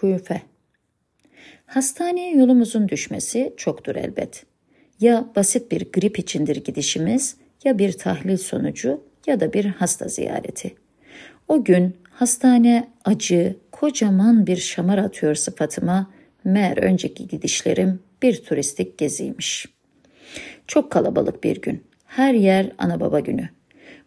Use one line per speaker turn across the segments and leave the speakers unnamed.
Şüküfe Hastaneye yolumuzun düşmesi çoktur elbet. Ya basit bir grip içindir gidişimiz ya bir tahlil sonucu ya da bir hasta ziyareti. O gün hastane acı, kocaman bir şamar atıyor sıfatıma. Meğer önceki gidişlerim bir turistik geziymiş. Çok kalabalık bir gün. Her yer ana baba günü.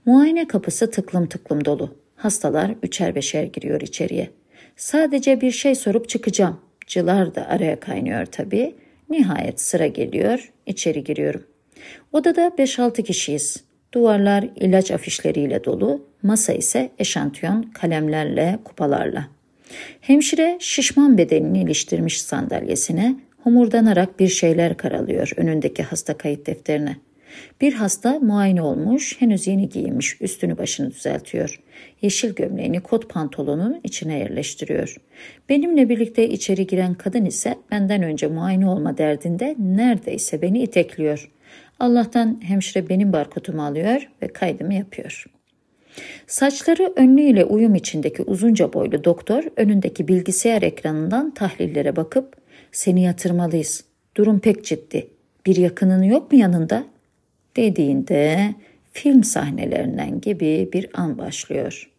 Muayene kapısı tıklım tıklım dolu. Hastalar üçer beşer giriyor içeriye. Sadece bir şey sorup çıkacağım. Cılar da araya kaynıyor tabii. Nihayet sıra geliyor, içeri giriyorum. Odada 5-6 kişiyiz. Duvarlar ilaç afişleriyle dolu, masa ise eşantiyon kalemlerle, kupalarla. Hemşire şişman bedenini iliştirmiş sandalyesine, homurdanarak bir şeyler karalıyor önündeki hasta kayıt defterine. Bir hasta muayene olmuş, henüz yeni giyinmiş, üstünü başını düzeltiyor. Yeşil gömleğini kot pantolonun içine yerleştiriyor. Benimle birlikte içeri giren kadın ise benden önce muayene olma derdinde neredeyse beni itekliyor. Allah'tan hemşire benim barkodumu alıyor ve kaydımı yapıyor. Saçları önlüğüyle uyum içindeki uzunca boylu doktor önündeki bilgisayar ekranından tahlillere bakıp seni yatırmalıyız. Durum pek ciddi. Bir yakının yok mu yanında? Dediğinde film sahnelerinden gibi bir an başlıyor.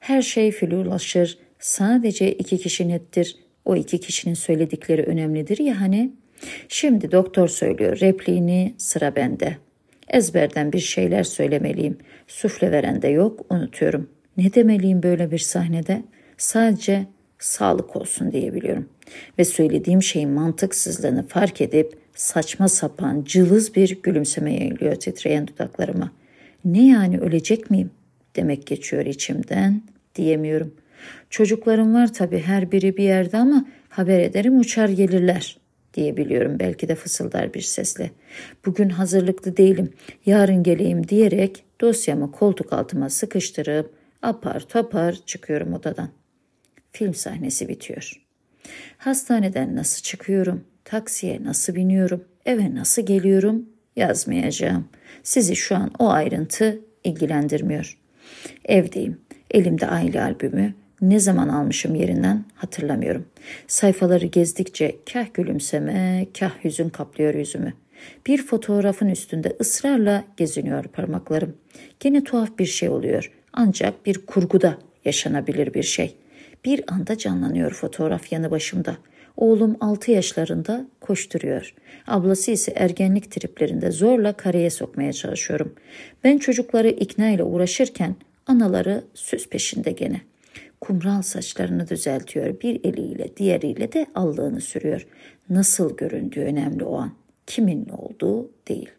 Her şey flurlaşır. Sadece iki kişi nettir. O iki kişinin söyledikleri önemlidir ya hani. Şimdi doktor söylüyor repliğini sıra bende. Ezberden bir şeyler söylemeliyim. Sufle veren de yok unutuyorum. Ne demeliyim böyle bir sahnede? Sadece sağlık olsun diyebiliyorum. Ve söylediğim şeyin mantıksızlığını fark edip saçma sapan cılız bir gülümseme yayılıyor titreyen dudaklarıma. Ne yani ölecek miyim? Demek geçiyor içimden diyemiyorum. Çocuklarım var tabii her biri bir yerde ama haber ederim uçar gelirler diyebiliyorum belki de fısıldar bir sesle. Bugün hazırlıklı değilim, yarın geleyim diyerek dosyamı koltuk altıma sıkıştırıp apar topar çıkıyorum odadan. Film sahnesi bitiyor. Hastaneden nasıl çıkıyorum, taksiye nasıl biniyorum, eve nasıl geliyorum yazmayacağım. Sizi şu an o ayrıntı ilgilendirmiyor. Evdeyim. Elimde aile albümü. Ne zaman almışım yerinden hatırlamıyorum. Sayfaları gezdikçe kah gülümseme, kah hüzün kaplıyor yüzümü. Bir fotoğrafın üstünde ısrarla geziniyor parmaklarım. Gene tuhaf bir şey oluyor. Ancak bir kurguda yaşanabilir bir şey. Bir anda canlanıyor fotoğraf yanı başımda. Oğlum 6 yaşlarında koşturuyor. Ablası ise ergenlik triplerinde zorla kareye sokmaya çalışıyorum. Ben çocukları ikna ile uğraşırken anaları süs peşinde gene. Kumral saçlarını düzeltiyor. Bir eliyle diğeriyle de allığını sürüyor. Nasıl göründüğü önemli o an. Kimin olduğu değil.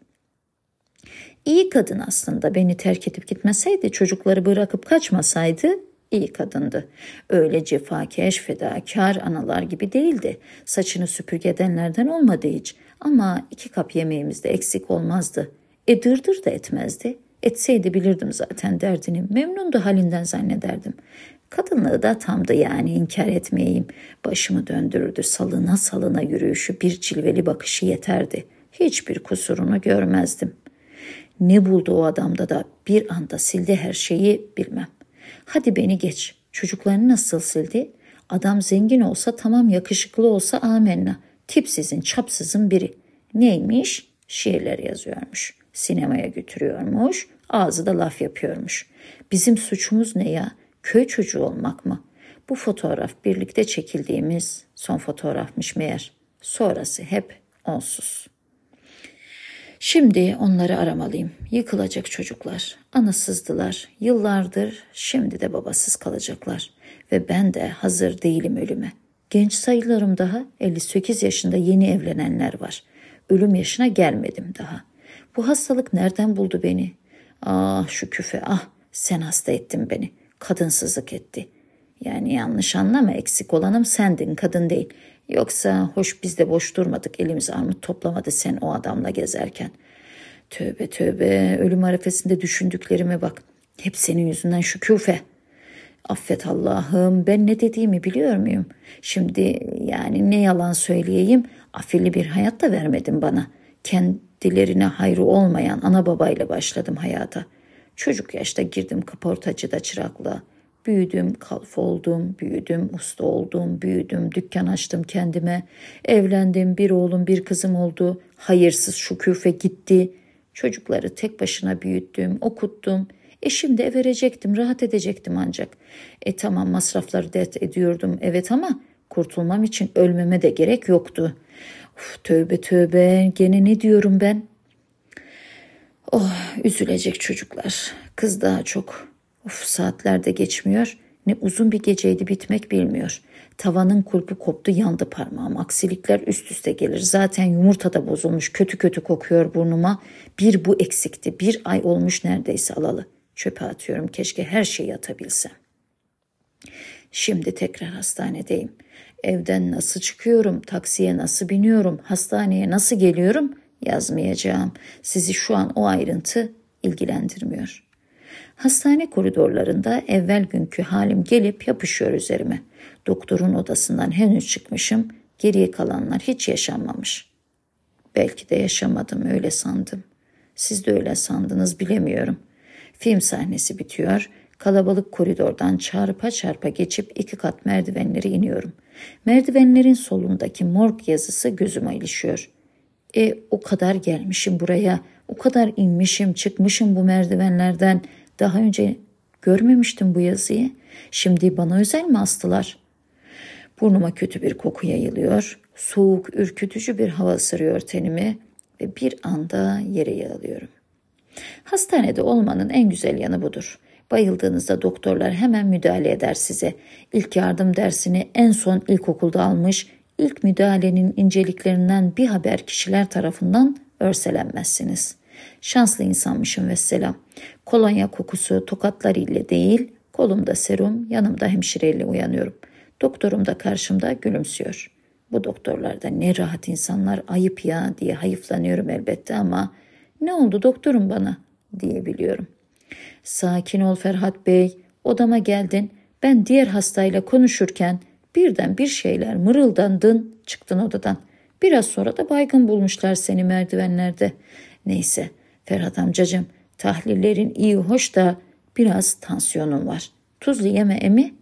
İyi kadın aslında beni terk edip gitmeseydi, çocukları bırakıp kaçmasaydı iyi kadındı. Öyle cefakeş, fedakar analar gibi değildi. Saçını süpürgedenlerden olmadı hiç. Ama iki kap yemeğimizde eksik olmazdı. E dırdır da etmezdi. Etseydi bilirdim zaten derdini. Memnundu halinden zannederdim. Kadınlığı da tamdı yani inkar etmeyeyim. Başımı döndürürdü salına salına yürüyüşü bir cilveli bakışı yeterdi. Hiçbir kusurunu görmezdim. Ne buldu o adamda da bir anda sildi her şeyi bilmem. Hadi beni geç. Çocuklarını nasıl sildi? Adam zengin olsa tamam yakışıklı olsa amenna. Tipsizin çapsızın biri. Neymiş? Şiirler yazıyormuş. Sinemaya götürüyormuş. Ağzı da laf yapıyormuş. Bizim suçumuz ne ya? Köy çocuğu olmak mı? Bu fotoğraf birlikte çekildiğimiz son fotoğrafmış meğer. Sonrası hep onsuz. Şimdi onları aramalıyım. Yıkılacak çocuklar. Anasızdılar. Yıllardır şimdi de babasız kalacaklar. Ve ben de hazır değilim ölüme. Genç sayılarım daha. 58 yaşında yeni evlenenler var. Ölüm yaşına gelmedim daha. Bu hastalık nereden buldu beni? Ah şu küfe ah sen hasta ettin beni. Kadınsızlık etti. Yani yanlış anlama eksik olanım sendin kadın değil. Yoksa hoş biz de boş durmadık elimiz armut toplamadı sen o adamla gezerken. Tövbe tövbe ölüm arefesinde düşündüklerime bak. Hep senin yüzünden şu küfe. Affet Allah'ım ben ne dediğimi biliyor muyum? Şimdi yani ne yalan söyleyeyim afilli bir hayat da vermedin bana. Kendilerine hayrı olmayan ana babayla başladım hayata. Çocuk yaşta girdim kaportacıda çırakla. Büyüdüm, kalfa oldum, büyüdüm, usta oldum, büyüdüm, dükkan açtım kendime. Evlendim, bir oğlum, bir kızım oldu. Hayırsız şükürfe gitti. Çocukları tek başına büyüttüm, okuttum. E şimdi ev verecektim, rahat edecektim ancak. E tamam masrafları dert ediyordum evet ama kurtulmam için ölmeme de gerek yoktu. Uf, tövbe tövbe gene ne diyorum ben? Oh üzülecek çocuklar. Kız daha çok. Of saatler de geçmiyor. Ne uzun bir geceydi bitmek bilmiyor. Tavanın kulpu koptu yandı parmağım. Aksilikler üst üste gelir. Zaten yumurta da bozulmuş. Kötü kötü kokuyor burnuma. Bir bu eksikti. Bir ay olmuş neredeyse alalı. Çöpe atıyorum. Keşke her şeyi atabilsem. Şimdi tekrar hastanedeyim. Evden nasıl çıkıyorum, taksiye nasıl biniyorum, hastaneye nasıl geliyorum yazmayacağım. Sizi şu an o ayrıntı ilgilendirmiyor. Hastane koridorlarında evvel günkü halim gelip yapışıyor üzerime. Doktorun odasından henüz çıkmışım, geriye kalanlar hiç yaşanmamış. Belki de yaşamadım öyle sandım. Siz de öyle sandınız bilemiyorum. Film sahnesi bitiyor. Kalabalık koridordan çarpa çarpa geçip iki kat merdivenleri iniyorum. Merdivenlerin solundaki morg yazısı gözüme ilişiyor. E o kadar gelmişim buraya, o kadar inmişim, çıkmışım bu merdivenlerden. Daha önce görmemiştim bu yazıyı. Şimdi bana özel mi astılar? Burnuma kötü bir koku yayılıyor. Soğuk, ürkütücü bir hava ısırıyor tenimi ve bir anda yere yığılıyorum. Hastanede olmanın en güzel yanı budur. Bayıldığınızda doktorlar hemen müdahale eder size. İlk yardım dersini en son ilkokulda almış, ilk müdahalenin inceliklerinden bir haber kişiler tarafından örselenmezsiniz. Şanslı insanmışım ve selam. Kolonya kokusu tokatlarıyla değil, kolumda serum, yanımda hemşireyle uyanıyorum. Doktorum da karşımda gülümsüyor. Bu doktorlar da ne rahat insanlar ayıp ya diye hayıflanıyorum elbette ama ne oldu doktorum bana diye biliyorum. Sakin ol Ferhat Bey, odama geldin. Ben diğer hastayla konuşurken birden bir şeyler mırıldandın, çıktın odadan. Biraz sonra da baygın bulmuşlar seni merdivenlerde. Neyse Ferhat amcacığım tahlillerin iyi hoş da biraz tansiyonun var. Tuzlu yeme emi